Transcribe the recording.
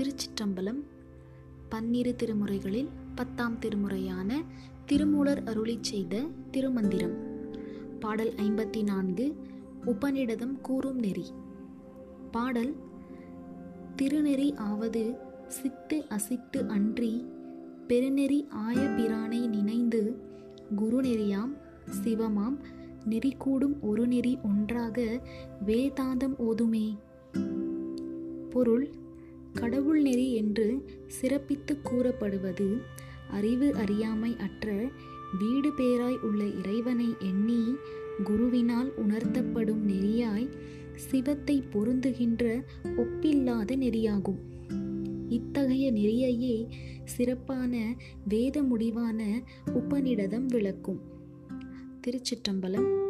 திருச்சிற்றம்பலம் பன்னிரு திருமுறைகளில் பத்தாம் திருமுறையான திருமூலர் அருளிச் செய்த திருமந்திரம். பாடல் ஐம்பத்தி நான்கு உபநிடதம் கூறும் நெறி. பாடல் திருநெறி ஆவது சித்து அசித்து அன்றி பெருநெறி ஆய பிரானை நினைந்து குருநெறியாம் சிவமாம் நெறி கூடும் ஒரு நெறி ஒன்றாக வேதாந்தம் ஓதுமே. பொருள் கடவுள் நெறி என்று சிறப்பித்து கூறப்படுவது அறிவு அறியாமை அற்ற வீடு பேராய் உள்ள இறைவனை எண்ணி குருவினால் உணர்த்தப்படும் நெறியாய் சிவத்தை பொருந்துகின்ற ஒப்பில்லாத நெறியாகும். இத்தகைய நெறியையே சிறப்பான வேத முடிவான உபநிடதம் விளக்கும். திருச்சிற்றம்பலம்